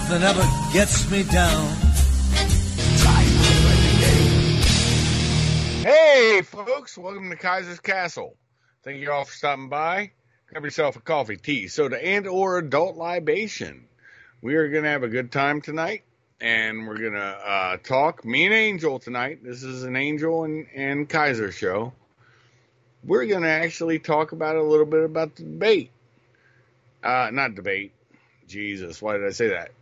nothing ever gets me down. Hey, folks, welcome to Kaiser's Castle. Thank you all for stopping by. Grab yourself a coffee, tea, soda, and or adult libation. We are going to have a good time tonight, and we're going to uh, talk. Me and Angel tonight. This is an Angel and, and Kaiser show. We're going to actually talk about a little bit about the debate. Uh, not debate. Jesus, why did I say that?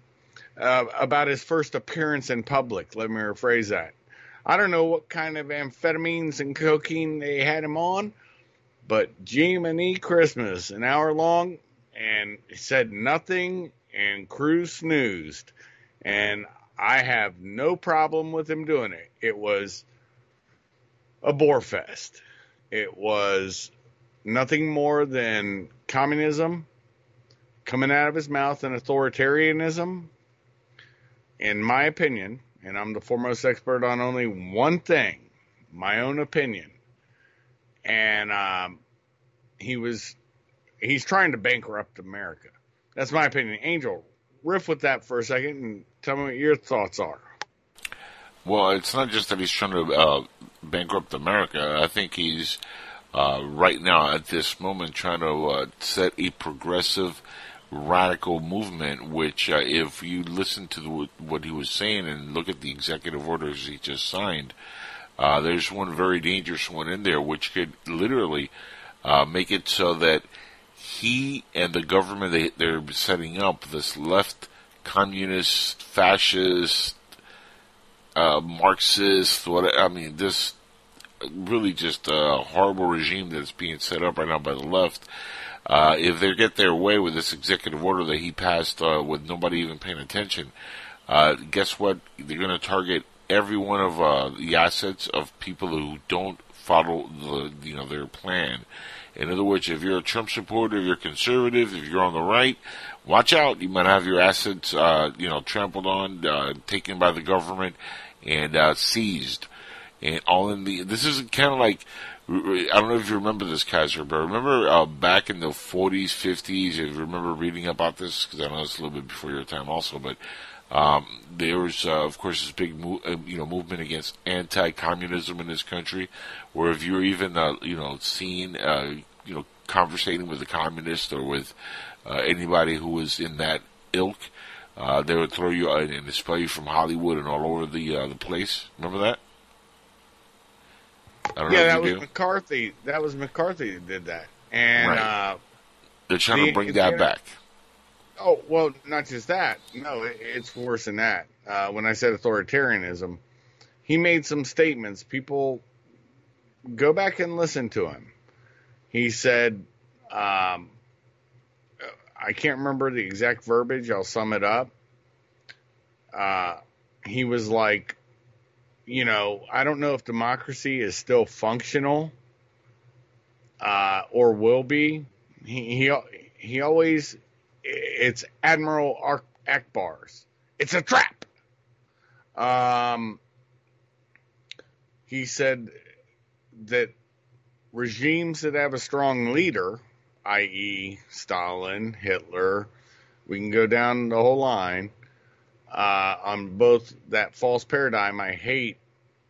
Uh, about his first appearance in public. Let me rephrase that. I don't know what kind of amphetamines and cocaine they had him on, but Jiminy Christmas, an hour long, and said nothing, and Cruz snoozed. And I have no problem with him doing it. It was a bore fest. It was nothing more than communism coming out of his mouth and authoritarianism. In my opinion, and I'm the foremost expert on only one thing, my own opinion. And um, he was, he's trying to bankrupt America. That's my opinion. Angel, riff with that for a second and tell me what your thoughts are. Well, it's not just that he's trying to uh, bankrupt America. I think he's uh, right now at this moment trying to uh, set a progressive radical movement, which, uh, if you listen to the, what he was saying and look at the executive orders he just signed, uh, there's one very dangerous one in there, which could literally uh, make it so that he and the government they, they're setting up this left communist, fascist, uh, Marxist, what I mean, this really just a horrible regime that's being set up right now by the left uh, if they get their way with this executive order that he passed uh, with nobody even paying attention, uh, guess what? They're going to target every one of uh, the assets of people who don't follow the you know their plan. In other words, if you're a Trump supporter, if you're conservative, if you're on the right, watch out. You might have your assets, uh, you know, trampled on, uh, taken by the government, and uh, seized, and all in the. This is kind of like I don't know if you remember this, Kaiser, but remember uh, back in the 40s, 50s, if you remember reading about this, because I know it's a little bit before your time also, but um, there was, uh, of course, this big, mo- uh, you know, movement against anti-communism in this country, where if you're even, uh, you know, seen, uh, you know, conversating with a communist or with anybody who was in that ilk, they would throw you out and expel you from Hollywood and all over the the place. Remember that? Yeah, that was do. McCarthy. That was McCarthy that did that, and right. uh, they're trying the, to bring that back. Oh well, not just that. No, it, it's worse than that. Uh, when I said authoritarianism, he made some statements. People go back and listen to him. He said, um, I can't remember the exact verbiage. I'll sum it up. Uh, he was like, you know, I don't know if democracy is still functional uh, or will be. He, he he always it's Admiral Ackbar's. It's a trap. Um, he said that regimes that have a strong leader, i.e., Stalin, Hitler, we can go down the whole line, uh, on both that false paradigm. I hate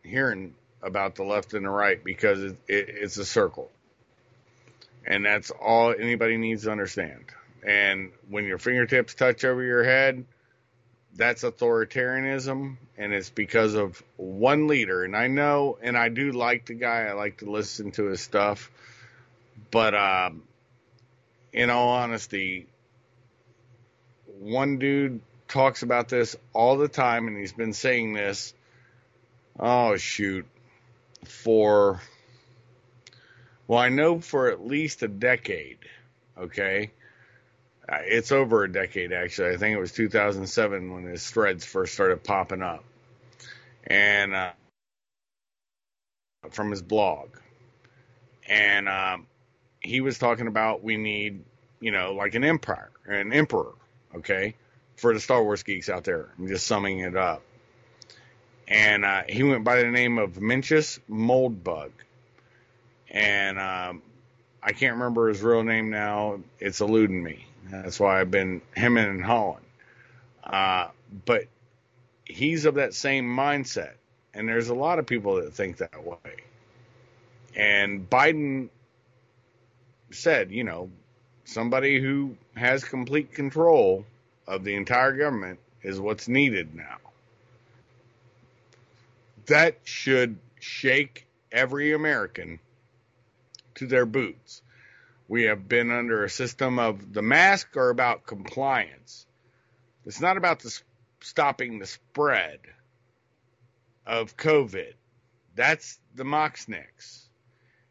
hearing about the left and the right because it, it, it's a circle. And that's all anybody needs to understand. And when your fingertips touch over your head, that's authoritarianism. And it's because of one leader. And I know, and I do like the guy, I like to listen to his stuff. But um, in all honesty, one dude talks about this all the time, and he's been saying this. Oh shoot, for well, I know for at least a decade. Okay, uh, it's over a decade actually. I think it was 2007 when his threads first started popping up, and uh, from his blog, and um, he was talking about we need, you know, like an empire, an emperor. Okay, for the Star Wars geeks out there. I'm just summing it up. And uh, he went by the name of Mencius Moldbug. And um, I can't remember his real name now. It's eluding me. That's why I've been hemming and hawing. Uh, but he's of that same mindset. And there's a lot of people that think that way. And Biden said, you know, somebody who has complete control of the entire government is what's needed now. That should shake every American to their boots. We have been under a system of the mask are about compliance. It's not about the stopping the spread of COVID. That's the Moxnix.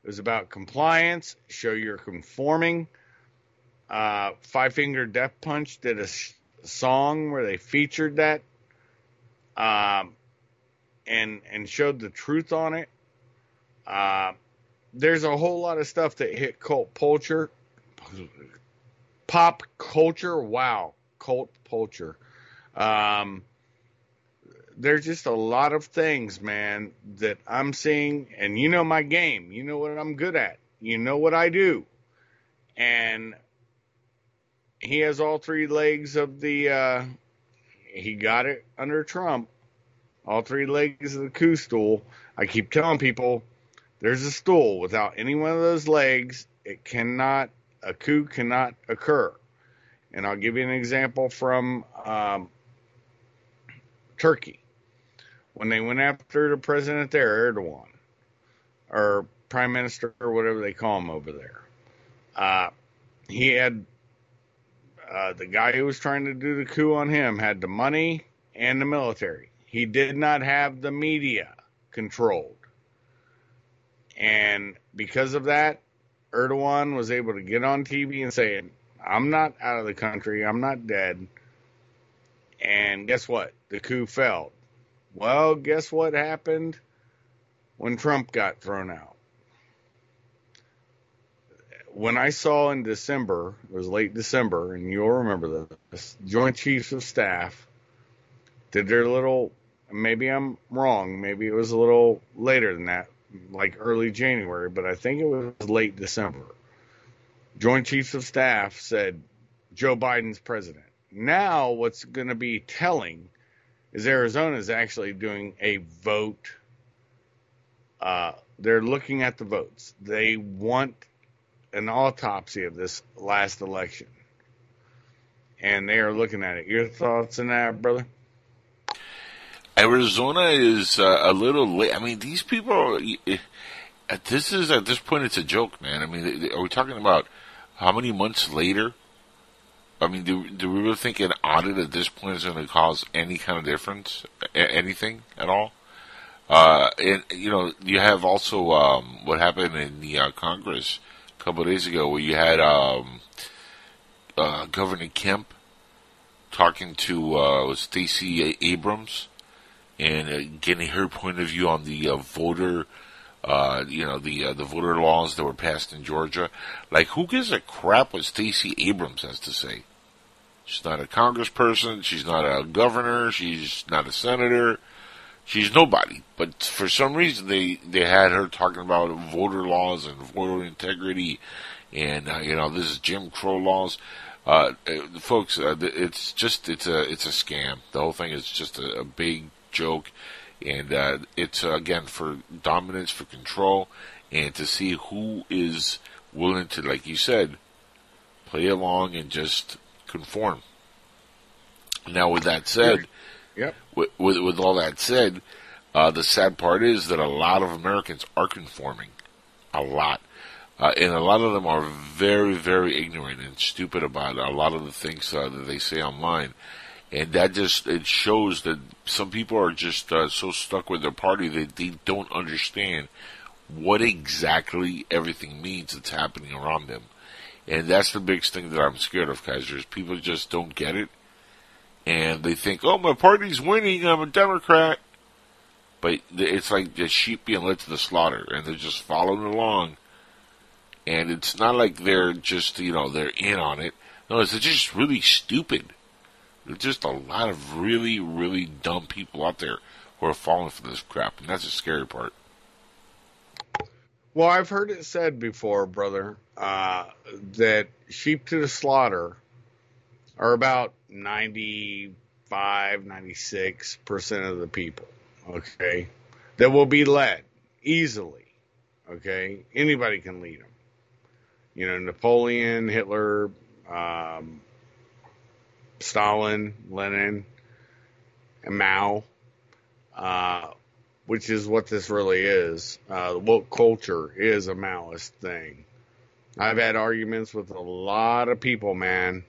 It was about compliance, show you're conforming. Uh, Five Finger Death Punch did a song where they featured that um, and and showed the truth on it. Uh, there's a whole lot of stuff that hit cult culture, pop culture. Wow, cult culture. Um, there's just a lot of things, man, that I'm seeing, and you know my game. You know what I'm good at. You know what I do, and he has all three legs of the. Uh, he got it under Trump. All three legs of the coup stool. I keep telling people there's a stool. Without any one of those legs, it cannot, a coup cannot occur. And I'll give you an example from um, Turkey. When they went after the president there, Erdogan, or prime minister, or whatever they call him over there, uh, he had uh, the guy who was trying to do the coup on him had the money and the military. He did not have the media controlled. And because of that, Erdogan was able to get on TV and say, I'm not out of the country. I'm not dead. And guess what? The coup failed. Well, guess what happened when Trump got thrown out? When I saw in December, it was late December, and you'll remember this, Joint Chiefs of Staff did their little, maybe I'm wrong, maybe it was a little later than that, like early January, but I think it was late December. Joint Chiefs of Staff said Joe Biden's president. Now, what's going to be telling is Arizona is actually doing a vote. Uh, they're looking at the votes. They want an autopsy of this last election, and they are looking at it. Your thoughts on that, brother? Arizona is uh, a little late. I mean, these people. Are, this is at this point, it's a joke, man. I mean, are we talking about how many months later? I mean, do, do we really think an audit at this point is going to cause any kind of difference, anything at all? Uh, and you know, you have also um, what happened in the uh, Congress a couple days ago, where you had um, uh, Governor Kemp talking to uh, Stacey Abrams and uh, getting her point of view on the uh, voter, uh, you know, the uh, the voter laws that were passed in Georgia. Like, who gives a crap what Stacey Abrams has to say? She's not a congressperson. She's not a governor. She's not a senator. She's nobody. But for some reason, they they had her talking about voter laws and voter integrity, and uh, you know, this is Jim Crow laws. Uh, folks, uh, it's just it's a it's a scam. The whole thing is just a, a big joke, and uh, it's uh, again for dominance, for control, and to see who is willing to, like you said, play along and just conform. Now, with that said, yep. with, with, with all that said, uh, the sad part is that a lot of Americans are conforming, a lot. Uh, and a lot of them are very, very ignorant and stupid about a lot of the things uh, that they say online and that just it shows that some people are just uh, so stuck with their party that they don't understand what exactly everything means that's happening around them. And that's the biggest thing that I'm scared of, Kaiser, is people just don't get it. And they think, oh, my party's winning, I'm a Democrat. But it's like the sheep being led to the slaughter, and they're just following along. And it's not like they're just, you know, they're in on it. No, it's just really stupid there's just a lot of really, really dumb people out there who are falling for this crap, and that's the scary part. Well, I've heard it said before, brother, uh, that sheep to the slaughter are about 95, 96% of the people, okay, that will be led easily, okay? Anybody can lead them. You know, Napoleon, Hitler, um, Stalin, Lenin, and Mao, uh, which is what this really is. Uh, woke culture is a Maoist thing. I've had arguments with a lot of people, man,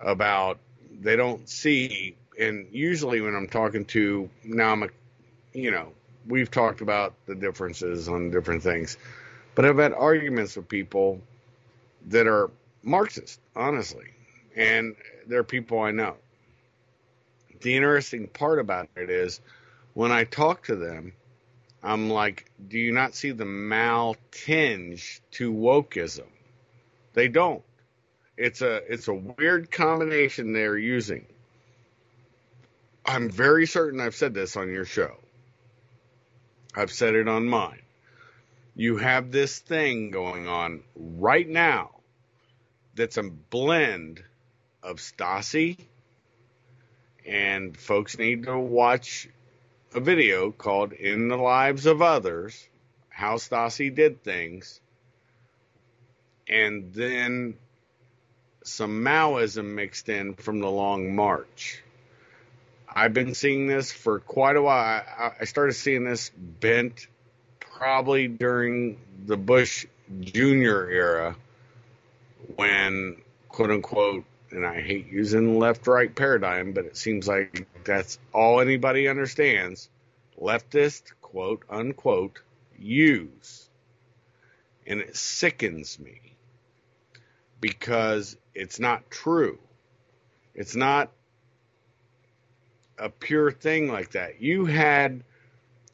about they don't see, and usually when I'm talking to now, I'm a, you know, we've talked about the differences on different things, but I've had arguments with people that are Marxist, honestly, and they're people I know. The interesting part about it is when I talk to them, I'm like, do you not see the Mao tinge to wokeism? They don't. It's a it's a weird combination they're using. I'm very certain I've said this on your show. I've said it on mine. You have this thing going on right now that's a blend of Stasi, and folks need to watch a video called In the Lives of Others How Stasi Did Things, and then some Maoism mixed in from the Long March. I've been seeing this for quite a while. I started seeing this bent probably during the Bush Jr. era when, quote unquote, and I hate using left right paradigm, but it seems like that's all anybody understands. Leftist, quote unquote, use. And it sickens me because it's not true. It's not a pure thing like that. You had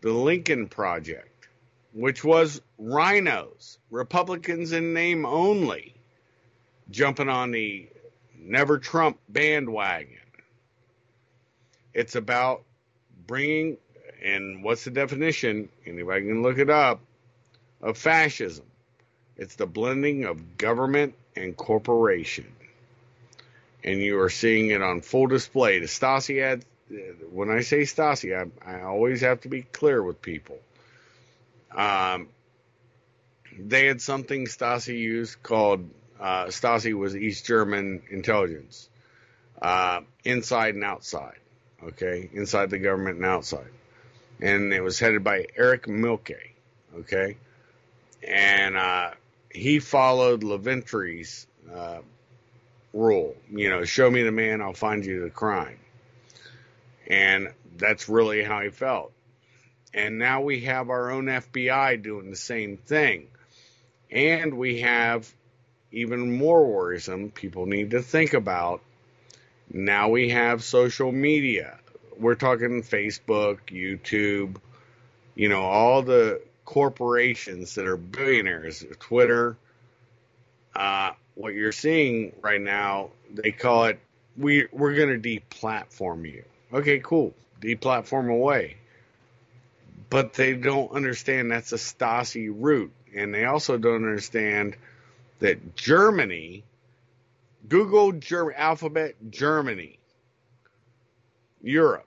the Lincoln Project, which was rhinos, Republicans in name only, jumping on the never Trump bandwagon. It's about bringing, and what's the definition? Anybody can look it up, of fascism. It's the blending of government and corporation. And you are seeing it on full display. The Stasi ad, when I say Stasi, I, I always have to be clear with people. Um, they had something Stasi used called uh, Stasi was East German intelligence, uh, inside and outside. Okay, inside the government and outside, and it was headed by Erich Mielke. Okay, and uh, he followed Lavrentiy's uh, rule. You know, show me the man, I'll find you the crime. And that's really how he felt. And now we have our own FBI doing the same thing. And we have even more worrisome people need to think about. Now we have social media. We're talking Facebook, YouTube, you know, all the corporations that are billionaires, Twitter. Uh, what you're seeing right now, they call it we we're going to deplatform you. Okay, cool, deplatform away. But they don't understand that's a Stasi route, and they also don't understand that Germany, Google German alphabet Germany, Europe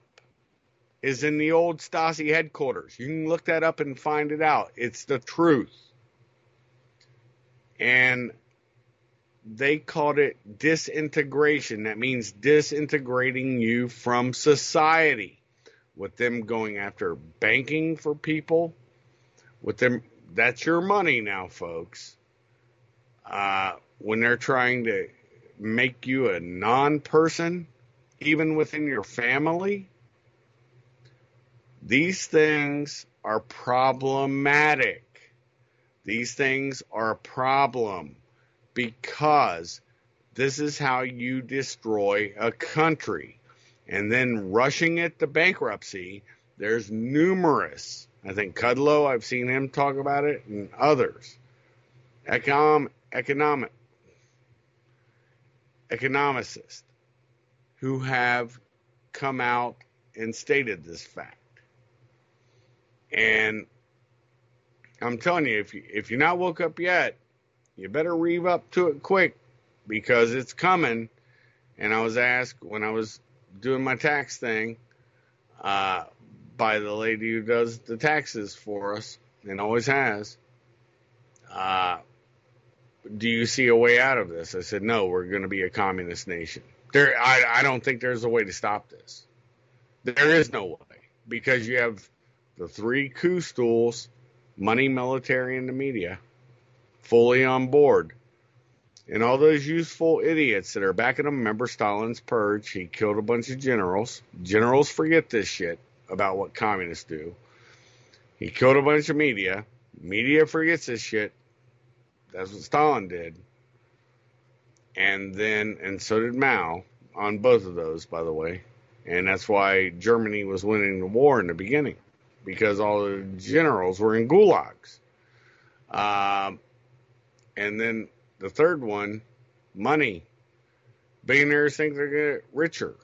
is in the old Stasi headquarters. You can look that up and find it out. It's the truth. And they called it disintegration. That means disintegrating you from society. With them going after banking for people, with them, that's your money now, folks. Uh, when they're trying to make you a non person, even within your family, these things are problematic. These things are a problem because this is how you destroy a country. And then rushing it to bankruptcy, there's numerous. I think Kudlow, I've seen him talk about it, and others. Econ, economic, economicists who have come out and stated this fact. And I'm telling you, if you if you're not woke up yet, you better reeve up to it quick because it's coming. And I was asked when I was doing my tax thing uh, by the lady who does the taxes for us and always has. Uh, do you see a way out of this? I said, no, we're going to be a communist nation. There, I, I don't think there's a way to stop this. There is no way because you have the three coup stools, money, military, and the media fully on board. And all those useful idiots that are backing him. Remember Stalin's purge? He killed a bunch of generals. Generals forget this shit about what communists do. He killed a bunch of media. Media forgets this shit. That's what Stalin did. And then, and so did Mao on both of those, by the way. And that's why Germany was winning the war in the beginning because all the generals were in gulags. Um, and then the third one, money. Billionaires think they're going to get richer.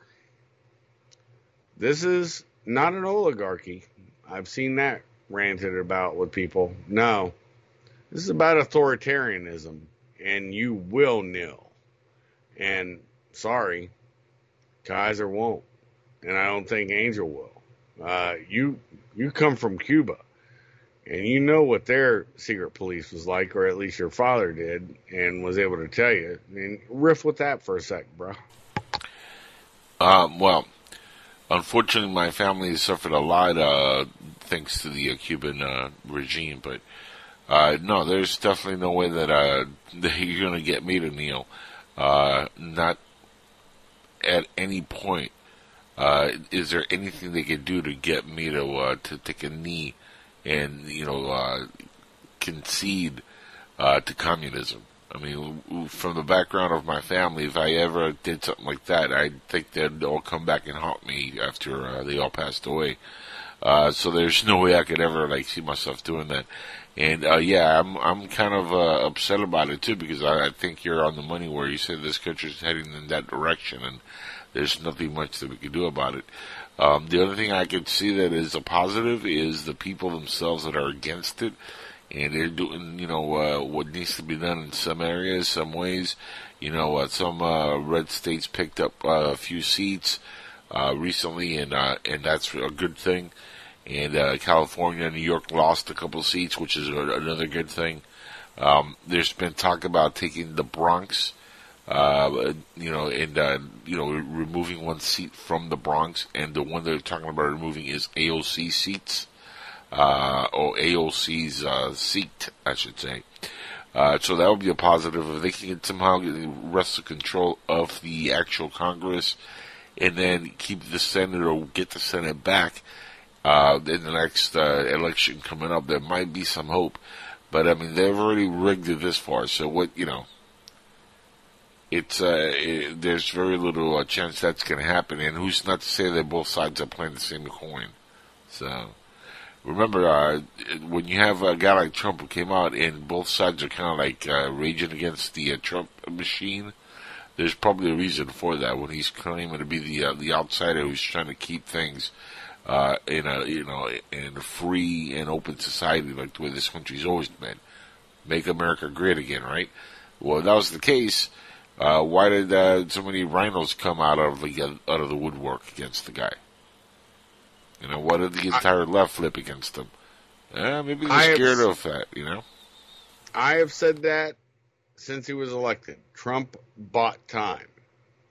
This is not an oligarchy. I've seen that ranted about with people. No, this is about authoritarianism, and you will kneel. And sorry, Kaiser won't, and I don't think Angel will. Uh, you you come from Cuba, and you know what their secret police was like, or at least your father did, and was able to tell you. Mean, riff with that for a sec, bro. Um, well, unfortunately, my family suffered a lot uh, thanks to the uh, Cuban uh, regime, but uh, no, there's definitely no way that, uh, that you're going to get me to kneel. Uh, not at any point. Uh, is there anything they could do to get me to uh, to take a knee and you know uh, concede uh, to communism? I mean, from the background of my family, if I ever did something like that, I think they'd all come back and haunt me after uh, they all passed away. Uh, so there's no way I could ever like see myself doing that. And uh, yeah, I'm I'm kind of uh, upset about it too because I, I think you're on the money where you said this country's heading in that direction, and there's nothing much that we can do about it. Um, the other thing I could see that is a positive is the people themselves that are against it, and they're doing you know uh, what needs to be done in some areas, some ways. You know, uh, some uh, red states picked up uh, a few seats uh, recently, and uh, and that's a good thing and California New York lost a couple seats, which is another good thing. Um, there's been talk about taking the Bronx, uh, you know, and uh, you know, removing one seat from the Bronx, and the one they're talking about removing is AOC seats, uh, or AOC's uh, seat, I should say. Uh, so that would be a positive if they can somehow wrest the rest of control of the actual Congress, and then keep the Senate or get the Senate back uh, in the next uh, election coming up, there might be some hope. But I mean, they've already rigged it this far. So what you know, it's uh, it, there's very little uh, chance that's going to happen. And who's not to say that both sides are playing the same coin? So remember, uh, when you have a guy like Trump who came out and both sides are kind of like uh, raging against the uh, Trump machine. There's probably a reason for that when he's claiming to be the uh, the outsider who's trying to keep things uh, in a you know in a free and open society like the way this country's always been. Make America great again, right? Well, that was the case. Uh, why did uh, so many rhinos come out of the out of the woodwork against the guy? You know, why did the entire I, left flip against him? Uh, maybe they're scared have, of that. You know, I have said that since he was elected. Trump bought time.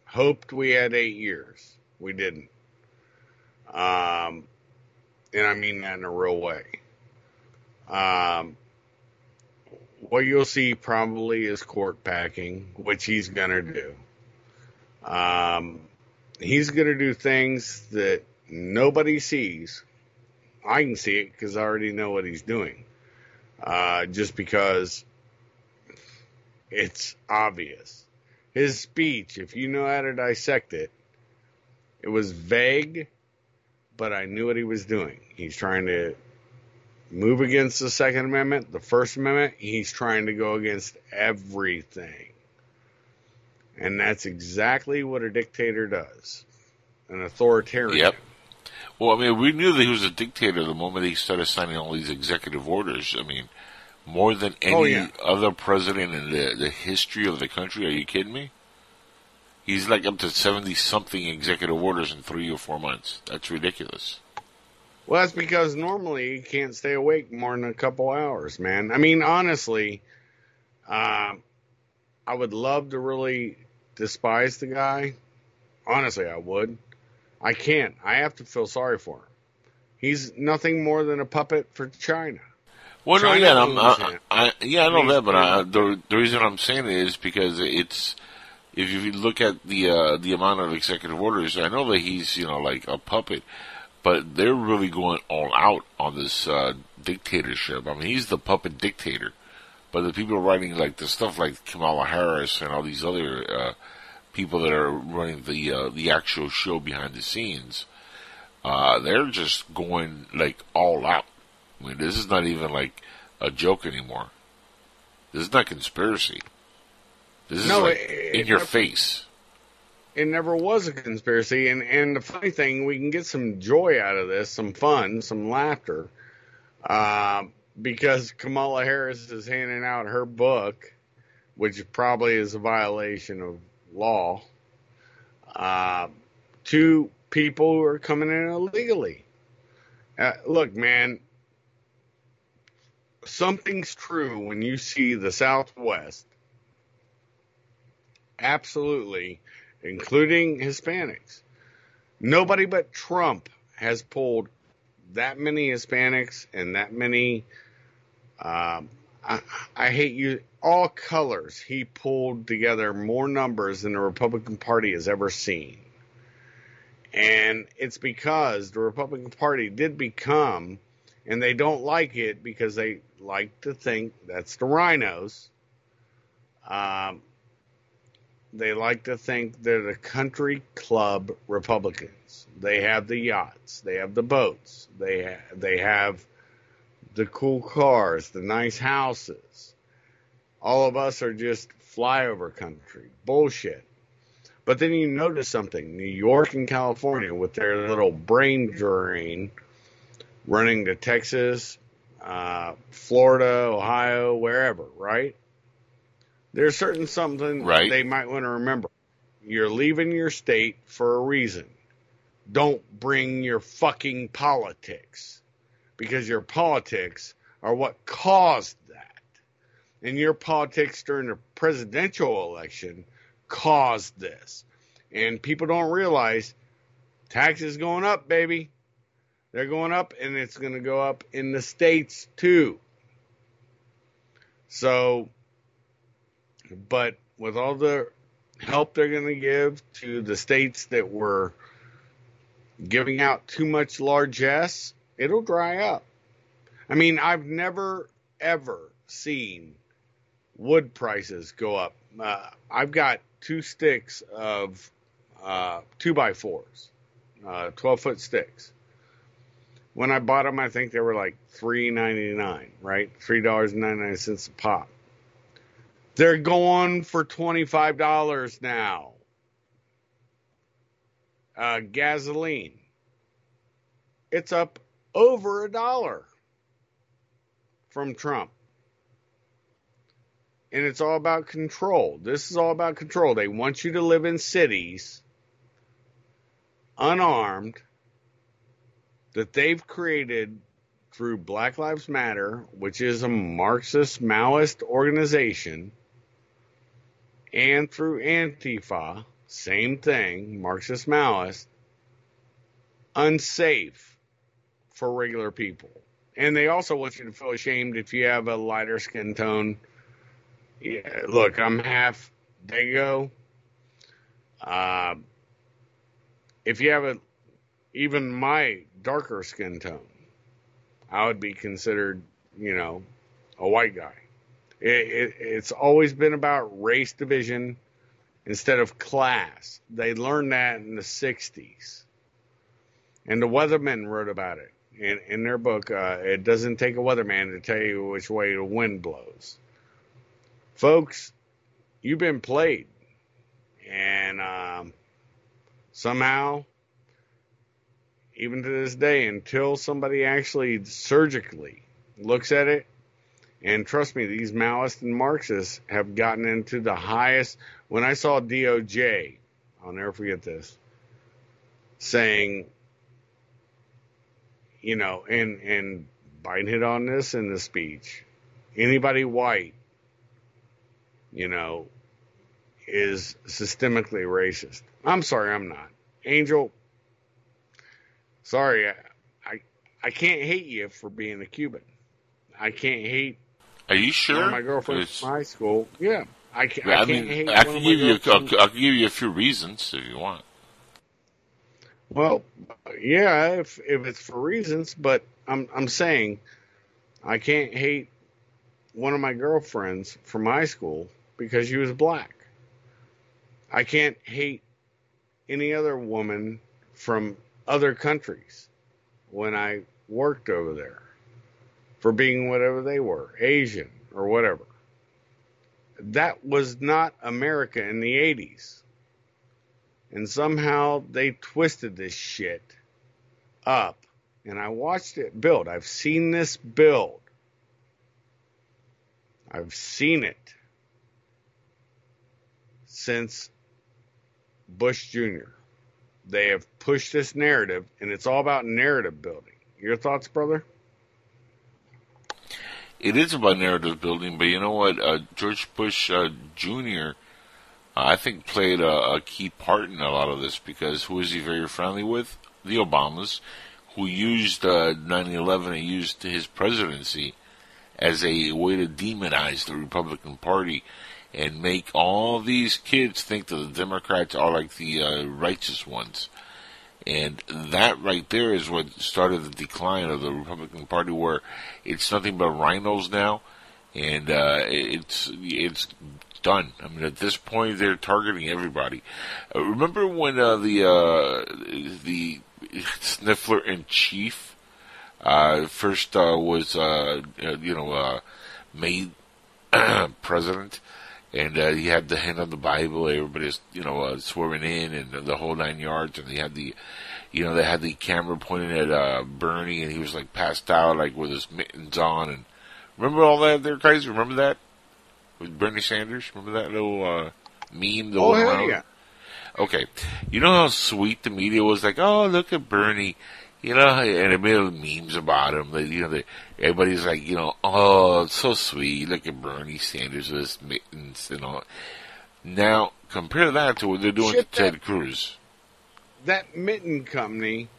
Hoped we had eight years. We didn't. Um, and I mean that in a real way. Um, what you'll see probably is court packing, which he's going to do. Um, he's going to do things that nobody sees. I can see it because I already know what he's doing. Uh, just because it's obvious. His speech, if you know how to dissect it, it was vague but I knew what he was doing. He's trying to move against the Second Amendment, the First Amendment. He's trying to go against everything. And that's exactly what a dictator does an authoritarian. Yep. Well, I mean, we knew that he was a dictator the moment he started signing all these executive orders. I mean, more than any Oh, yeah. other president in the, the history of the country. Are you kidding me? He's like up to 70 something executive orders in three or four months. That's ridiculous. Well, that's because normally you can't stay awake more than a couple hours, man. I mean, honestly, um, I would love to really despise the guy. Honestly, I would. I can't. I have to feel sorry for him. He's nothing more than a puppet for China. Well, no, yeah, I'm, I. I, yeah, I know that, but I, the the reason I'm saying it is because it's if you look at the uh, the amount of executive orders, I know that he's you know like a puppet, but they're really going all out on this uh, dictatorship. I mean, he's the puppet dictator, but the people writing like the stuff like Kamala Harris and all these other uh, people that are running the uh, the actual show behind the scenes, uh, they're just going like all out. I mean, this is not even like a joke anymore. This is not conspiracy. This is No, like it- in it- your face. It never was a conspiracy, and and the funny thing, we can get some joy out of this, some fun, some laughter, uh, because Kamala Harris is handing out her book, which probably is a violation of law, uh, to people who are coming in illegally. Uh, look, man, something's true when you see the Southwest absolutely, including Hispanics. Nobody but Trump has pulled that many Hispanics and that many. Um, I, I hate you. All colors. He pulled together more numbers than the Republican Party has ever seen. And it's because the Republican Party did become, and they don't like it because they like to think that's the rhinos. Um, they like to think they're the country club Republicans. They have the yachts, they have the boats, they ha- they have the cool cars, the nice houses. All of us are just flyover country. Bullshit. But then you notice something. New York and California with their little brain drain running to Texas, uh, Florida, Ohio, wherever, right? There's certain something Right. they might want to remember. You're leaving your state for a reason. Don't bring your fucking politics because your politics are what caused that. And your politics during the presidential election caused this. And people don't realize taxes going up, baby. They're going up and it's going to go up in the states too. So but with all the help they're going to give to the states that were giving out too much largesse, it'll dry up. I mean, I've never ever seen wood prices go up. Uh, I've got two sticks of uh, two by fours, uh, twelve foot sticks. When I bought them, I think they were like three ninety nine, right? Three dollars and ninety nine cents a pop. They're going for $25 now. Uh, gasoline. It's up over a dollar from Trump. And it's all about control. This is all about control. They want you to live in cities unarmed that they've created through Black Lives Matter, which is a Marxist Maoist organization and through Antifa, same thing, Marxist Maoist, unsafe for regular people. And they also want you to feel ashamed if you have a lighter skin tone. Yeah, look, I'm half Dago. Uh, if you have a even my darker skin tone, I would be considered, you know, a white guy. It, it, it's always been about race division instead of class. They learned that in the 60s. And the Weathermen wrote about it in, in their book. Uh, it doesn't take a weatherman to tell you which way the wind blows. Folks, you've been played. And um, somehow, even to this day, until somebody actually surgically looks at it And trust me, these Maoists and Marxists have gotten into the highest. When I saw DOJ, I'll never forget this, saying, you know, and and Biden hit on this in the speech. Anybody white, you know, is systemically racist. I'm sorry, I'm not. Angel, sorry, I, I, I can't hate you for being a Cuban. I can't hate Are you one sure? of my girlfriends It's- from high school. Yeah, I, I, I, can't mean, hate I can give you, a, girlfriends- I can give you a few reasons if you want. Well, yeah, if if it's for reasons, but I'm I'm saying I can't hate one of my girlfriends from high school because she was black. I can't hate any other woman from other countries when I worked over there for being whatever they were, Asian or whatever. That was not America in the 80s and somehow they twisted this shit up. And i watched it build. I've seen this build. I've seen it since bush jr they have pushed this narrative and it's all about narrative building. Your thoughts brother It is about narrative building, but you know what? Uh, George Bush uh, Jr. I think played a, a key part in a lot of this because who is he very friendly with? The Obamas, who used uh, 9/11 and used his presidency as a way to demonize the Republican Party and make all these kids think that the Democrats are like the uh, righteous ones. And that right there is what started the decline of the Republican Party, where it's nothing but rhinos now, and uh, it's it's done. I mean, at this point, they're targeting everybody. Uh, remember when uh, the uh, the Sniffler in Chief uh, first uh, was uh, you know made president? And uh, he had the hand on the Bible. Everybody's, you know, uh, swerving in and the whole nine yards. And he had the, you know, they had the camera pointing at uh, Bernie, and he was like passed out, like with his mittens on. And remember all that, there, guys? Remember that with Bernie Sanders? Remember that little uh, meme? The oh went hell around? yeah Okay, you know how sweet the media was like, oh, look at Bernie, you know, and it made memes about him. They, you know, they, everybody's like, you know, oh, it's so sweet. Look at Bernie Sanders with his mittens and all. Now compare that to what they're doing Shit, to Ted that- Cruz. that mitten company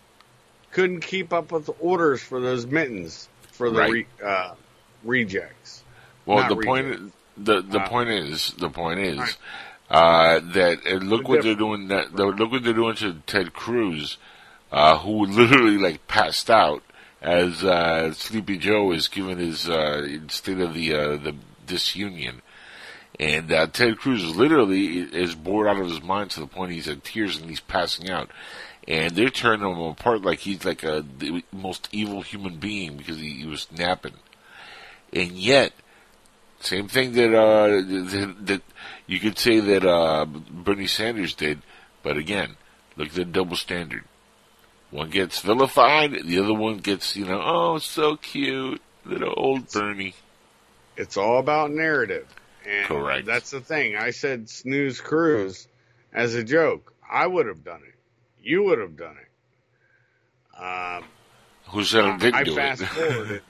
couldn't keep up with the orders for those mittens for the Right. re, uh, rejects Well, Not the point, the the Uh, point is, the point is, Right. uh, that look what they're doing. That, that- look what they're doing to Ted Cruz, uh, who literally like passed out as uh, Sleepy Joe is given his uh, state of the uh, the disunion. And uh, Ted Cruz is literally is bored out of his mind to the point he's in tears and he's passing out. And they're tearing him apart like he's like a the most evil human being because he, he was napping. And yet, same thing that uh, that, that you could say that Bernie Sanders did, but again, look at the double standard. One gets vilified, the other one gets, you know, oh, so cute, little old Bernie. it's all about narrative. And Correct. That's the thing. I said snooze cruise as a joke. I would have done it. You would have done it. Um, Who said I didn't I do fast it? forwarded.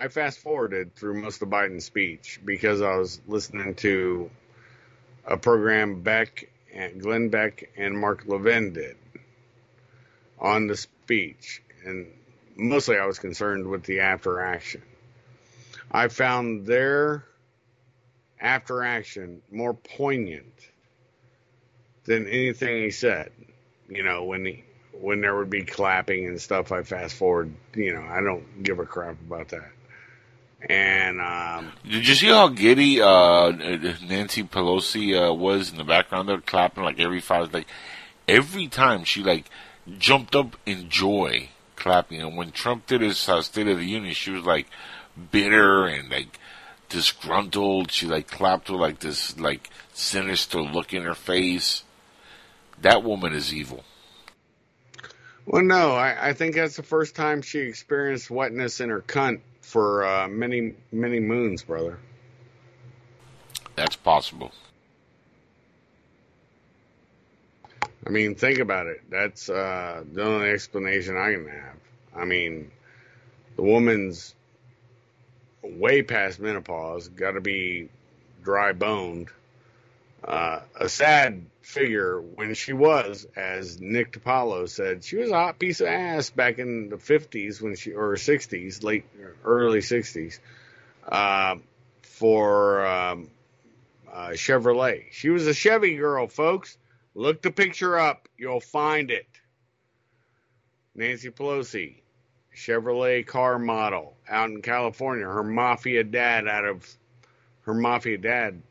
I fast forwarded through most of Biden's speech because I was listening to a program Beck and Glenn Beck and Mark Levin did on the speech, and mostly I was concerned with the after action. I found their after action more poignant than anything he said. You know, when he when there would be clapping and stuff, I fast forward. You know, I don't give a crap about that. And um, Did you see how giddy uh, Nancy Pelosi uh, was in the background there, clapping like every five, like every time she like jumped up in joy, clapping. And when Trump did his uh, State of the Union, she was like bitter and like disgruntled. She like clapped with like this like sinister look in her face. That woman is evil. Well, no, I, I think that's the first time she experienced wetness in her cunt for uh, many, many moons, brother. That's possible. I mean, think about it. That's uh, the only explanation I can have. I mean, the woman's way past menopause, got to be dry boned. Uh, a sad figure when she was, as Nick DiPaolo said, she was a hot piece of ass back in the 50s when she, or 60s, late, early 60s, uh, for um, uh, Chevrolet. She was a Chevy girl, folks. Look the picture up, you'll find it. Nancy Pelosi, Chevrolet car model out in California. Her mafia dad out of her mafia dad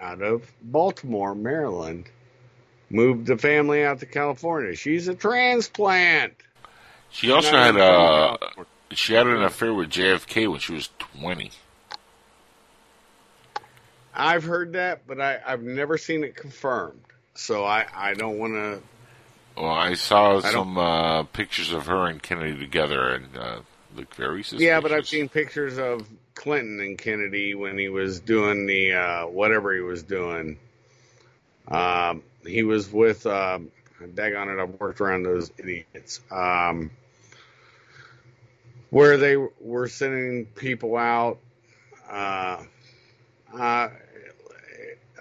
out of Baltimore, Maryland, moved the family out to California. She's a transplant. She also had a she had an affair with JFK when she was twenty. I've heard that, but I, I've never seen it confirmed. So I, I don't want to. Well, I saw I some uh, pictures of her and Kennedy together, and uh, look very suspicious. Yeah, but I've seen pictures of Clinton and Kennedy when he was doing the uh, whatever he was doing. Um, he was with, um, daggone it, I've worked around those idiots. Um, where they were sending people out, uh, uh,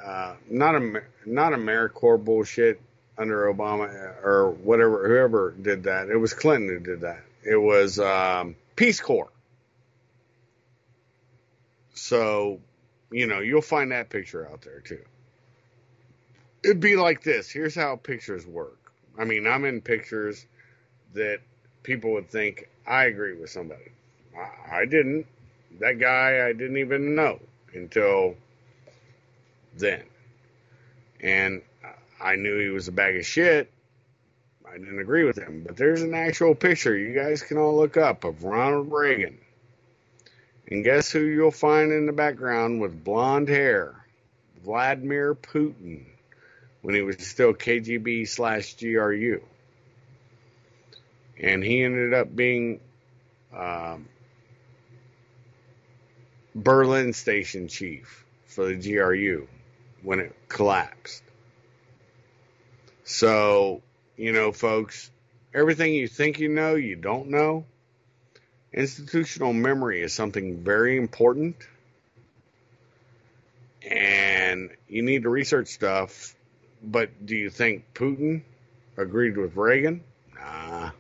uh, not a not AmeriCorps bullshit under Obama or whatever whoever did that. It was Clinton who did that. It was um, Peace Corps. So, you know, you'll find that picture out there too. It'd be like this. Here's how pictures work. I mean, I'm in pictures that people would think I agree with somebody. I, I didn't. That guy I didn't even know until then. And I knew he was a bag of shit. I didn't agree with him. But there's an actual picture you guys can all look up of Ronald Reagan. And guess who you'll find in the background with blonde hair? Vladimir Putin when he was still KGB slash GRU. And he ended up being um, Berlin station chief for the GRU when it collapsed. So, you know, folks, everything you think you know, you don't know. Institutional memory is something very important. And you need to research stuff. But do you think Putin agreed with Reagan? Nah.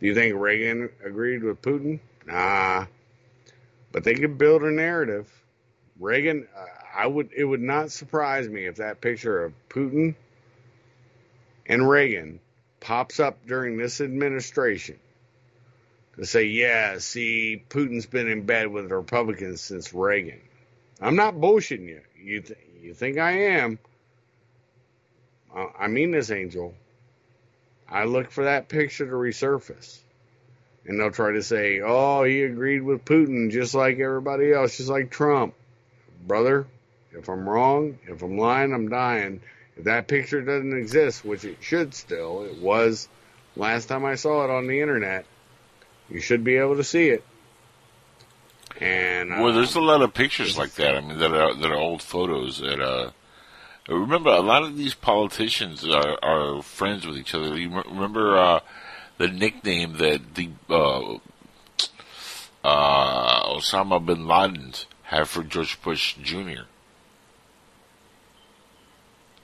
Do you think Reagan agreed with Putin? Nah. But they could build a narrative. Reagan, uh, I would. It would not surprise me if that picture of Putin and Reagan pops up during this administration to say, "Yeah, see, Putin's been in bed with the Republicans since Reagan." I'm not bullshitting you. You th- you think I am? I mean this, Angel. I look for that picture to resurface. And they'll try to say, oh, he agreed with Putin just like everybody else, just like Trump. Brother, if I'm wrong, if I'm lying, I'm dying. If that picture doesn't exist, which it should still, it was last time I saw it on the internet, you should be able to see it. And uh, Well, there's a lot of pictures like that. I mean, that are that are old photos. That uh, remember a lot of these politicians are are friends with each other. You remember uh, the nickname that the uh, uh, Osama bin Laden had for George Bush Jr.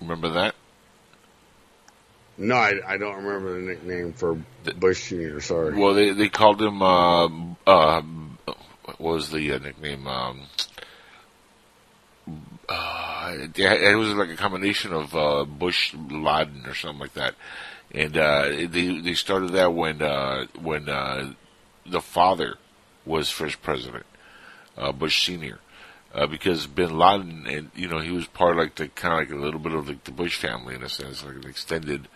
Remember that? no, I, I don't remember the nickname for Bush Jr. Sorry. Well, they they called him uh, uh, what was the uh, nickname? Um, uh, it, it was like a combination of uh, Bush Laden or something like that, and uh, they they started that when uh, when uh, the father was first president, uh, Bush Senior. Uh, because Bin Laden, and you know, he was part of like the kind of like a little bit of like the Bush family in a sense, like an extended,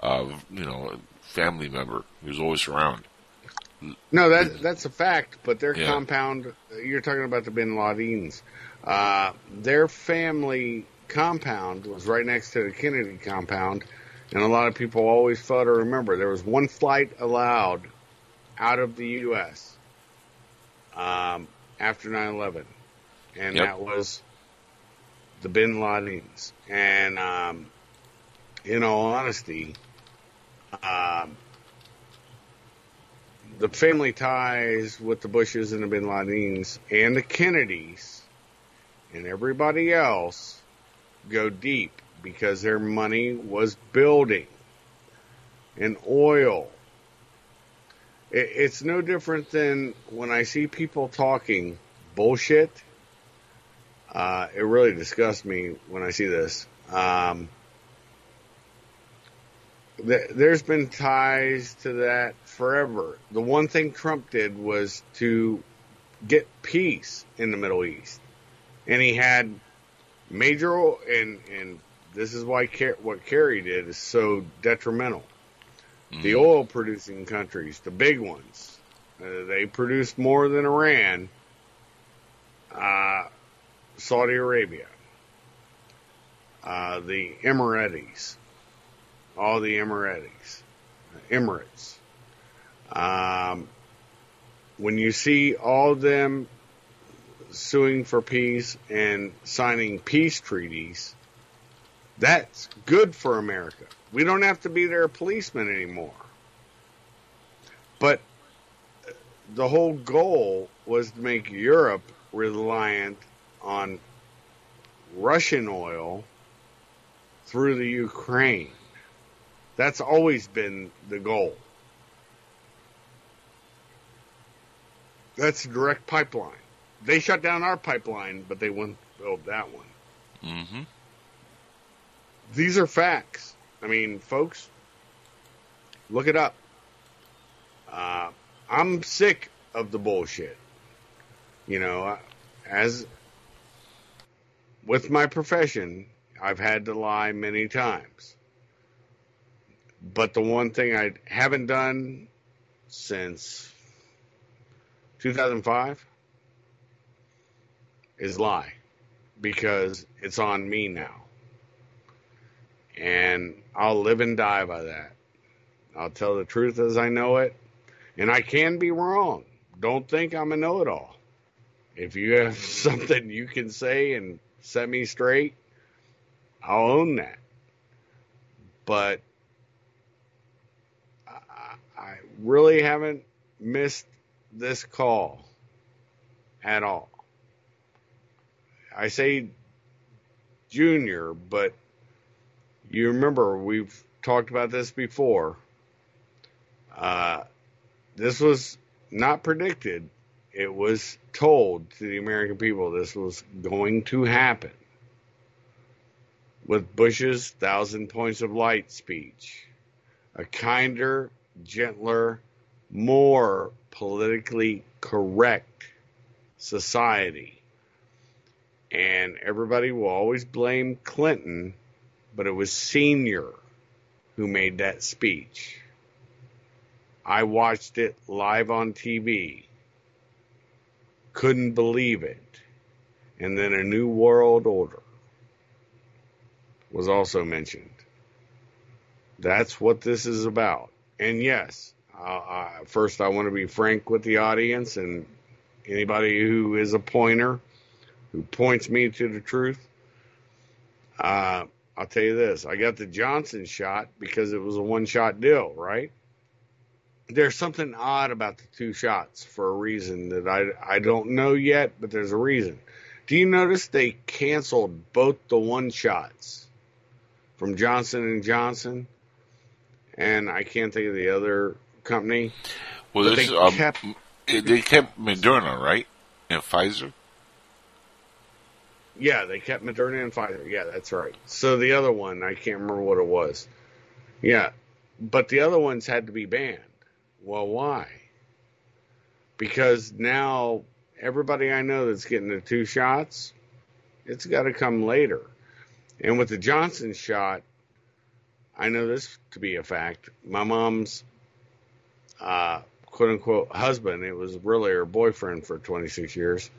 uh, you know, family member. He was always around. No, that that's a fact. But their Yeah. compound, you're talking about the Bin Ladens. Uh, their family compound was right next to the Kennedy compound, And a lot of people always fail to remember there was one flight allowed out of the U.S. Um, after 9/11, and Yep. that was the Bin Ladens. And um, in all honesty, um, the family ties with the Bushes and the Bin Ladens and the Kennedys and everybody else go deep because their money was building and oil. It's no different than when I see people talking bullshit. Uh, it really disgusts me when I see this. Um, th- there's been ties to that forever. The one thing Trump did was to get peace in the Middle East, and he had major and and this is why Ker- what Kerry did is so detrimental. The oil producing countries, the big ones, uh, they produced more than Iran. Uh, Saudi Arabia, uh, the Emirates, all the Emirates, Emirates. Um, when you see all of them suing for peace and signing peace treaties, that's good for America. We don't have to be their policemen anymore. But the whole goal was to make Europe reliant on Russian oil through the Ukraine. That's always been the goal. That's a direct pipeline. They shut down our pipeline, but they wouldn't build that one. Mm-hmm. These are facts. I mean, folks, look it up. Uh, I'm sick of the bullshit. You know, as with my profession, I've had to lie many times. But the one thing I haven't done since 2005 is lie because it's on me now. And I'll live and die by that. I'll tell the truth as I know it. And I can be wrong. Don't think I'm a know it all. If you have something you can say and set me straight, I'll own that. But I, I really haven't missed this call at all. I say junior, but you remember we've talked about this before. Uh, this was not predicted. It was told to the American people this was going to happen. With Bush's thousand points of light speech, a kinder, gentler, more politically correct society. And everybody will always blame Clinton, but it was Senior who made that speech. I watched it live on TV. Couldn't believe it. And then a new world order was also mentioned. That's what this is about. And yes, uh, first I want to be frank with the audience and anybody who is a pointer who points me to the truth. Uh, I'll tell you this I got the Johnson shot because it was a one shot deal, right? There's something odd about the two shots for a reason that I, I don't know yet, but there's a reason. Do you notice they canceled both the one shots from Johnson and Johnson? And I can't think of the other company. Well, this they um, kept- they kept Moderna, right? And Pfizer. Yeah, they kept Moderna and Pfizer. Yeah, that's right. So the other one, I can't remember what it was. Yeah, but the other ones had to be banned. Well, why? Because now everybody I know that's getting the two shots, it's got to come later. And with the Johnson shot, I know this to be a fact. My mom's uh, quote unquote husband, it was really her boyfriend for 26 years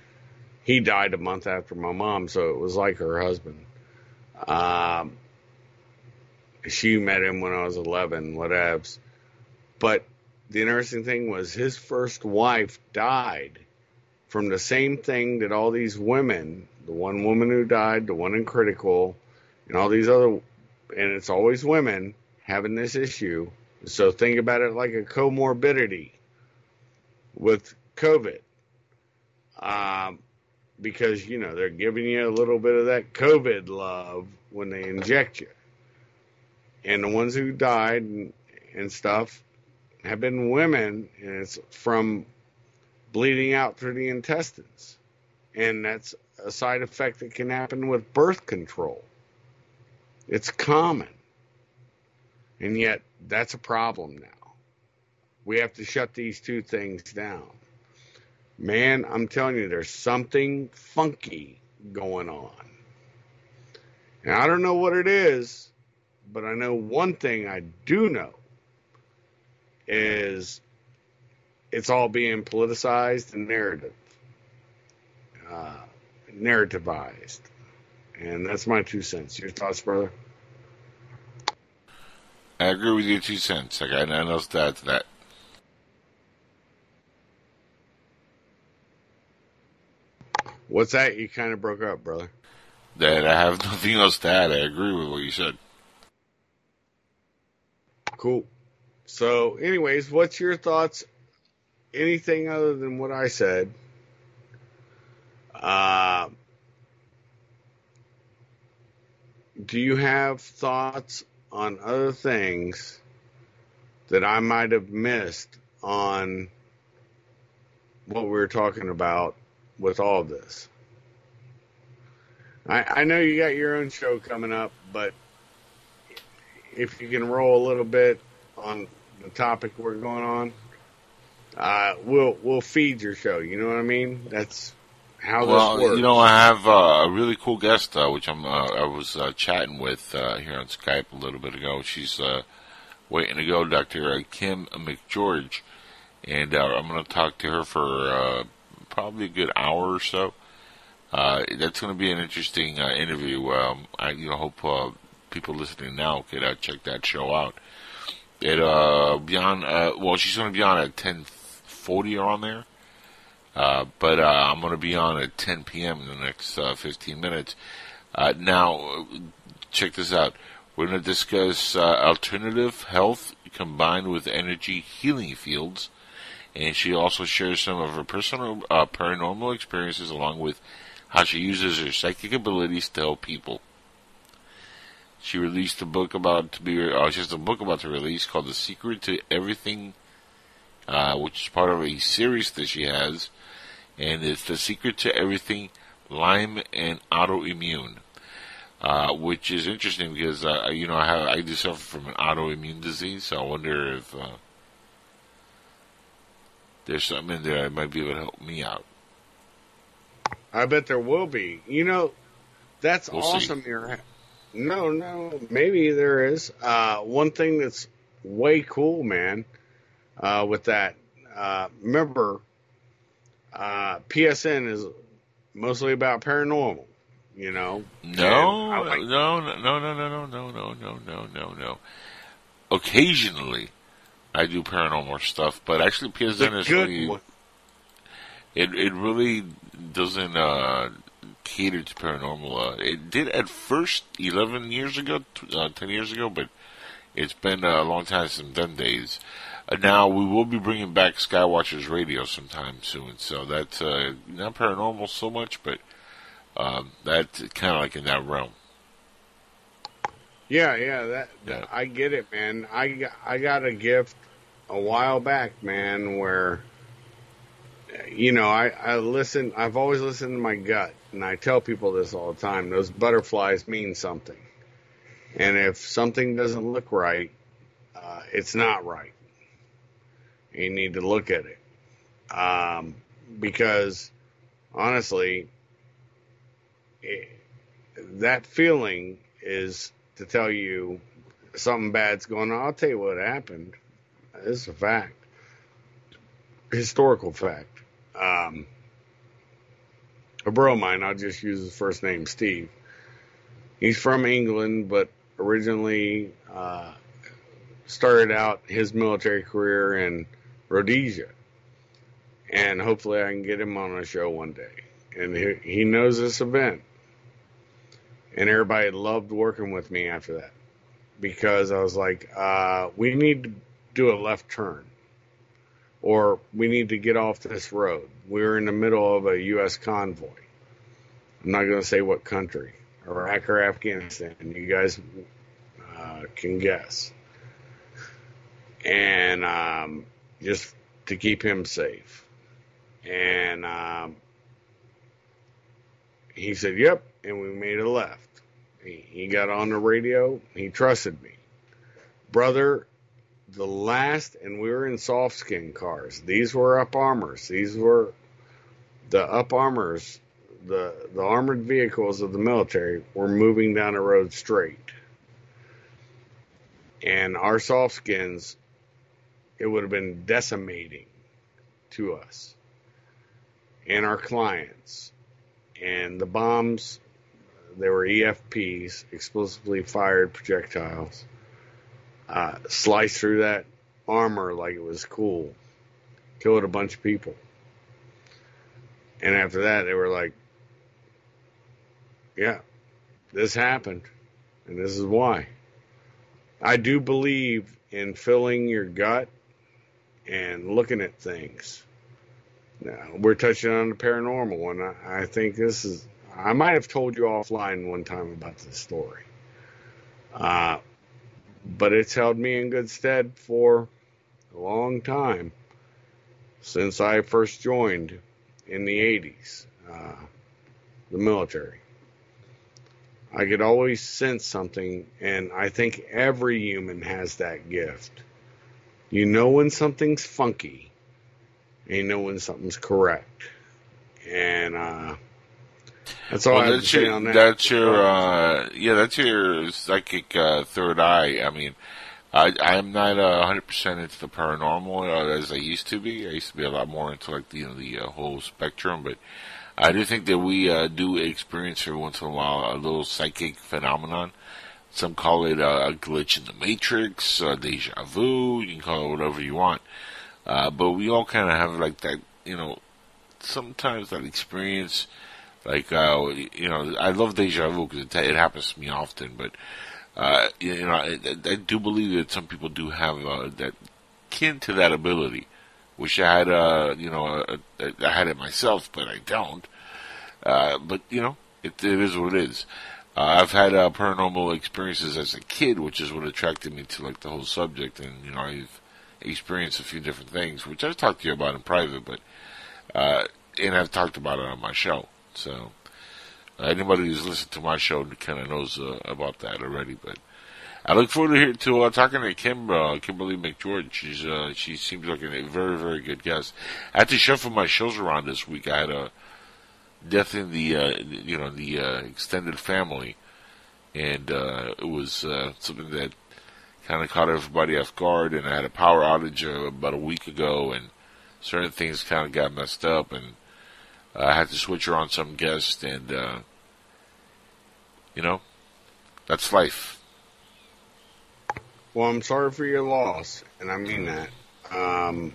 he died a month after my mom, so it was like her husband. Um, she met him when I was 11, whatevs. But the interesting thing was his first wife died from the same thing that all these women, the one woman who died, the one in critical, and all these other, and it's always women having this issue. So think about it like a comorbidity with COVID. Um, because, you know, they're giving you a little bit of that COVID love when they inject you. And the ones who died and, and stuff have been women, and it's from bleeding out through the intestines. And that's a side effect that can happen with birth control. It's common. And yet, that's a problem now. We have to shut these two things down. Man, I'm telling you, there's something funky going on. And I don't know what it is, but I know one thing I do know is it's all being politicized and narrative, uh, narrativized. And that's my two cents. Your thoughts, brother? I agree with your two cents. I got nothing else to add to that. What's that? You kind of broke up, brother. That I have nothing else to add. I agree with what you said. Cool. So, anyways, what's your thoughts? Anything other than what I said? Uh, do you have thoughts on other things that I might have missed on what we were talking about with all this? I, I know you got your own show coming up, but if you can roll a little bit on the topic we're going on, uh, we'll we'll feed your show. You know what I mean? That's how well, this works. you know, I have uh, a really cool guest, uh, which I'm uh, I was uh, chatting with uh, here on Skype a little bit ago. She's uh, waiting to go, Dr. Kim McGeorge, and uh, I'm going to talk to her for uh, probably a good hour or so. Uh, that's going to be an interesting uh, interview. Um, I you know hope uh, people listening now could uh, check that show out. It uh be on uh well she's going to be on at 10:40 around there. Uh, but uh, I'm going to be on at 10 p.m. in the next uh, 15 minutes. Uh, now, check this out. We're going to discuss uh, alternative health combined with energy healing fields, and she also shares some of her personal paranormal experiences along with how she uses her psychic abilities to help people. She released a book about to be, uh, she has a book about to release called The Secret to Everything, uh, which is part of a series that she has and it's the secret to everything Lyme and autoimmune. Uh, which is interesting because uh, you know I have I do suffer from an autoimmune disease, so I wonder if uh, there's something in there that might be able to help me out. I bet there will be. You know, that's We'll see. awesome. You're no, no, maybe there is. Uh, one thing that's way cool, man, uh, with that. Uh, remember, uh, PSN is mostly about paranormal. You know, No, like- no, no, no, no, no, no, no, no, no, no, no. Occasionally, I do paranormal stuff, but actually, the PSN is good really one. it it really doesn't uh, cater to paranormal. Uh, it did at first eleven years ago, uh, ten years ago, but it's been a long time since them days. Uh, now we will be bringing back Skywatchers Radio sometime soon, so that's uh, not paranormal so much, but um, that's kind of like in that realm. Yeah, yeah, that, Yeah. I get it, man. I got, I got a gift a while back, man, where you know, I I listen. I've always listened to my gut, and I tell people this all the time. Those butterflies mean something, and if something doesn't look right, uh, it's not right. You need to look at it, um, because honestly, it, that feeling is to tell you something bad's going on. I'll tell you what happened. This is a fact, historical fact. Um, a bro of mine, I'll just use his first name, Steve. He's from England, but originally uh, started out his military career in Rhodesia, and hopefully I can get him on a show one day. And he, he knows this event, and everybody loved working with me after that because I was like, uh, we need to do a left turn, or we need to get off this road. We're in the middle of a U.S. convoy. I'm not going to say what country, Iraq or Afghanistan. You guys uh, can guess. And um, just to keep him safe. And um, he said, Yep. And we made a left. He, he got on the radio. He trusted me. Brother, the last, and we were in soft skin cars. These were up armors. These were the up armors the the armored vehicles of the military were moving down a road straight. And our soft skins, it would have been decimating to us and our clients. And the bombs, they were EFPs, explosively fired projectiles, uh, sliced through that armor like it was cool, killed a bunch of people. And after that, they were like, yeah, this happened, and this is why. I do believe in filling your gut and looking at things. Now, we're touching on the paranormal, and I, I think this is. I might have told you offline one time about this story, uh, but it's held me in good stead for a long time since I first joined in the 80s, uh, the military. I could always sense something, and I think every human has that gift. You know when something's funky, and you know when something's correct. And uh, that's all Well, that's your, on that. that's your, uh, yeah, that's your psychic uh, third eye. I mean, I, I'm not uh, 100% into the paranormal uh, as I used to be. I used to be a lot more into like the, you know, the uh, whole spectrum, but I do think that we uh, do experience every once in a while a little psychic phenomenon. Some call it uh, a glitch in the matrix, uh, deja vu. You can call it whatever you want, uh, but we all kind of have like that, you know, sometimes that experience. Like uh, you know, I love deja vu because it, it happens to me often. But uh, you know, I, I do believe that some people do have uh, that kin to that ability. which I had, uh, you know, uh, I had it myself, but I don't. Uh, but you know, it, it is what it is. Uh, I've had uh, paranormal experiences as a kid, which is what attracted me to like the whole subject, and you know, I've experienced a few different things, which I've talked to you about in private, but uh, and I've talked about it on my show. So uh, anybody who's listened to my show kind of knows uh, about that already. But I look forward to to uh, talking to Kim, uh, Kimberly McGeorge. She's uh, she seems like a very very good guest. I had to shuffle my shows around this week. I had a death in the uh, you know the uh, extended family, and uh, it was uh, something that kind of caught everybody off guard. And I had a power outage uh, about a week ago, and certain things kind of got messed up, and I had to switch her on some guest, and uh, you know that's life. Well, I'm sorry for your loss, and I mean that. Um,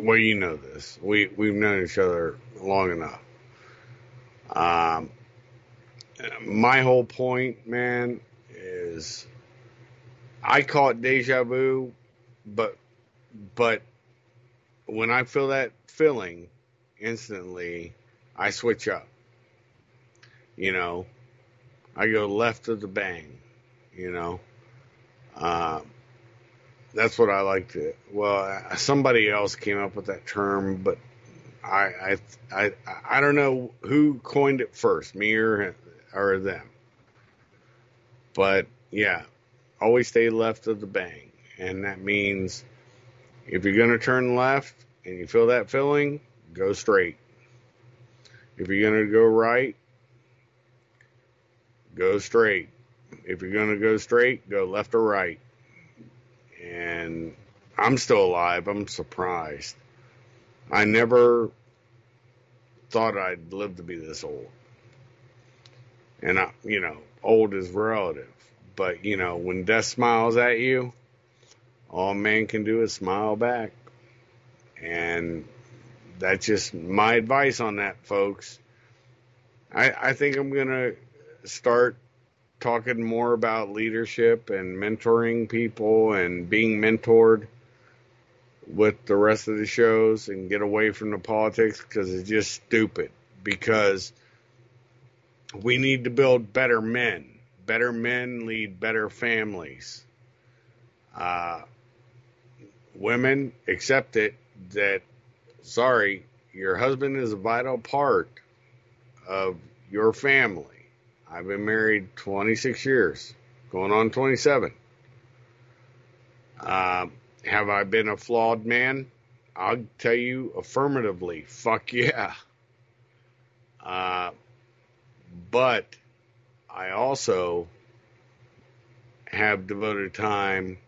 well, you know this. We we've known each other long enough. Um, my whole point, man, is I call it deja vu, but but when I feel that feeling, instantly I switch up. You know, I go left of the bang. You know. Um, that's what I like to. Well, somebody else came up with that term, but I, I, I, I don't know who coined it first, me or or them. But yeah, always stay left of the bang, and that means if you're gonna turn left and you feel that feeling, go straight. If you're gonna go right, go straight. If you're gonna go straight, go left or right and I'm still alive. I'm surprised. I never thought I'd live to be this old. And I, you know, old is relative, But you know, when death smiles at you, all man can do is smile back. And that's just my advice on that, folks. I, I think I'm gonna start talking more about leadership and mentoring people and being mentored with the rest of the shows and get away from the politics because it's just stupid. Because we need to build better men. Better men lead better families. Uh, women accept it that, sorry, your husband is a vital part of your family. I've been married 26 years, going on 27. Uh, have I been a flawed man? I'll tell you affirmatively, fuck yeah. Uh, but I also have devoted time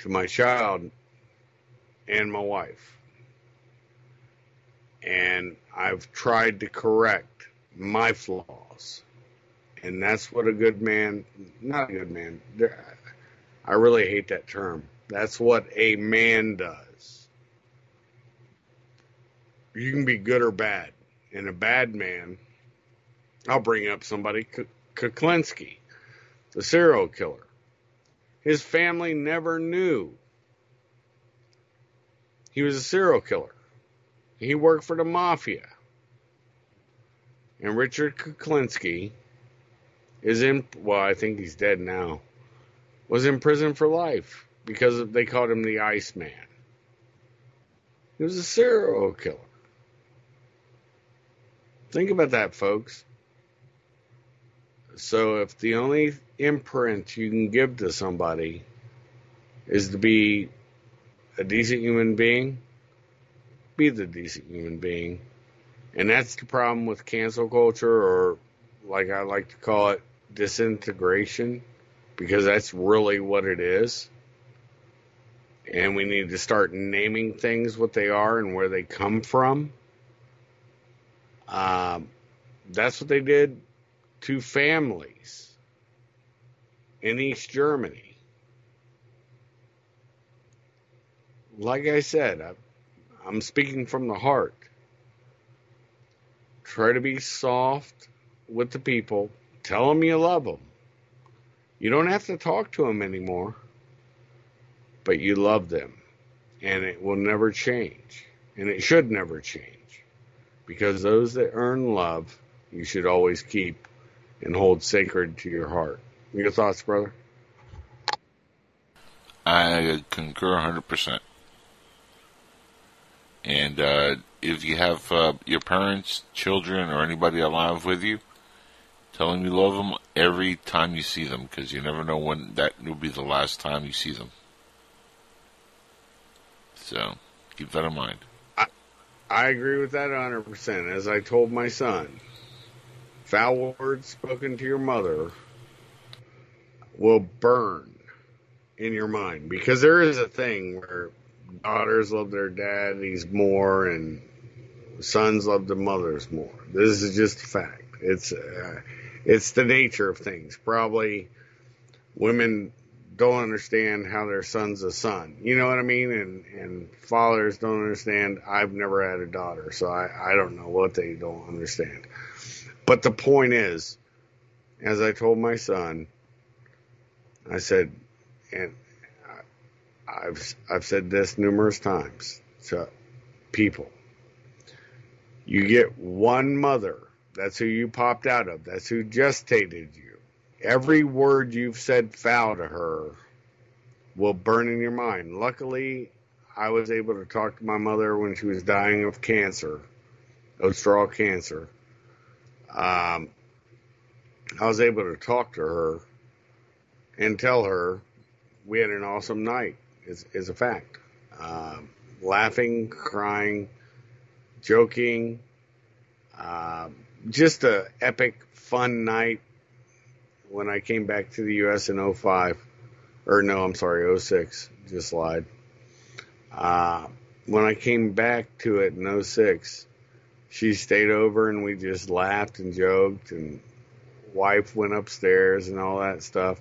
to my child and my wife. And I've tried to correct my flaws. And that's what a good man, not a good man, I really hate that term. That's what a man does. You can be good or bad. And a bad man, I'll bring up somebody, Kuklinski, the serial killer. His family never knew he was a serial killer. He worked for the mafia. And Richard Kuklinski is in, well, I think he's dead now, was in prison for life because they called him the Iceman. He was a serial killer. Think about that, folks. So if the only imprint you can give to somebody is to be a decent human being, be the decent human being. And that's the problem with cancel culture, or like I like to call it, disintegration, because that's really what it is. And we need to start naming things what they are and where they come from. Um, that's what they did to families in East Germany. Like I said, I, I'm speaking from the heart. Try to be soft with the people. Tell them you love them. You don't have to talk to them anymore, but you love them. And it will never change. And it should never change. Because those that earn love, you should always keep and hold sacred to your heart. Your thoughts, brother? I concur 100%. And uh, if you have uh, your parents, children, or anybody alive with you, tell them you love them every time you see them because you never know when that will be the last time you see them. So keep that in mind. I, I agree with that 100%. As I told my son, foul words spoken to your mother will burn in your mind because there is a thing where daughters love their daddies more and sons love their mothers more. This is just a fact. It's uh, it's the nature of things. Probably women don't understand how their son's a son. You know what I mean? And and fathers don't understand. I've never had a daughter, so I I don't know what they don't understand. But the point is, as I told my son, I said, and I've I've said this numerous times to people. You get one mother. That's who you popped out of. That's who gestated you. Every word you've said foul to her will burn in your mind. Luckily, I was able to talk to my mother when she was dying of cancer, of straw cancer um, I was able to talk to her and tell her we had an awesome night. Is is a fact. Um, laughing, crying, joking, uh, just a epic fun night. When I came back to the U.S. in 05, or no, I'm sorry, 06, just lied. Uh, when I came back to it in 06, she stayed over and we just laughed and joked and wife went upstairs and all that stuff.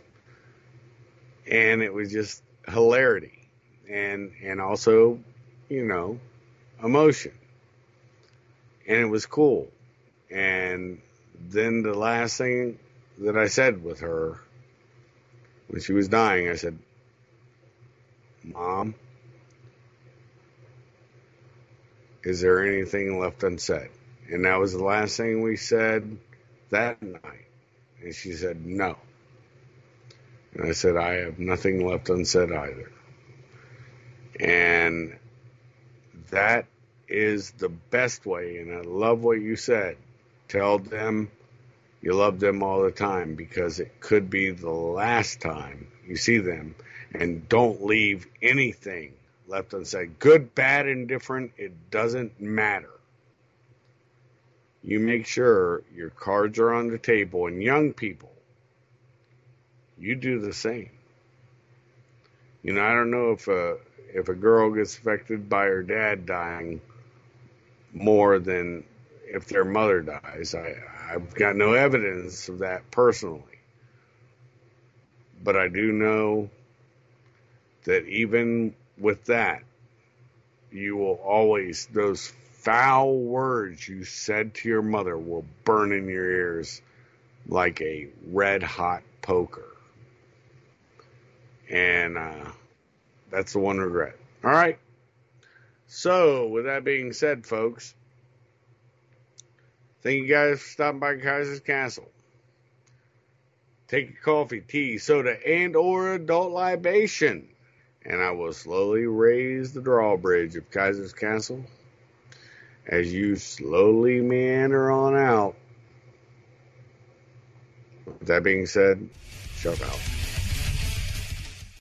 and it was just hilarity and and also you know emotion. And it was cool. And then the last thing that I said with her when she was dying I said mom is there anything left unsaid? And that was the last thing we said that night. And she said no and I said, I have nothing left unsaid either. And that is the best way. And I love what you said. Tell them you love them all the time because it could be the last time you see them. And don't leave anything left unsaid. Good, bad, indifferent, it doesn't matter. You make sure your cards are on the table. And young people, you do the same. You know, I don't know if a if a girl gets affected by her dad dying more than if their mother dies. I I've got no evidence of that personally. But I do know that even with that, you will always those foul words you said to your mother will burn in your ears like a red hot poker. And uh, that's the one regret. All right. So, with that being said, folks, thank you guys for stopping by Kaiser's Castle. Take your coffee, tea, soda, and or adult libation. And I will slowly raise the drawbridge of Kaiser's Castle as you slowly meander on out. With that being said, shut out.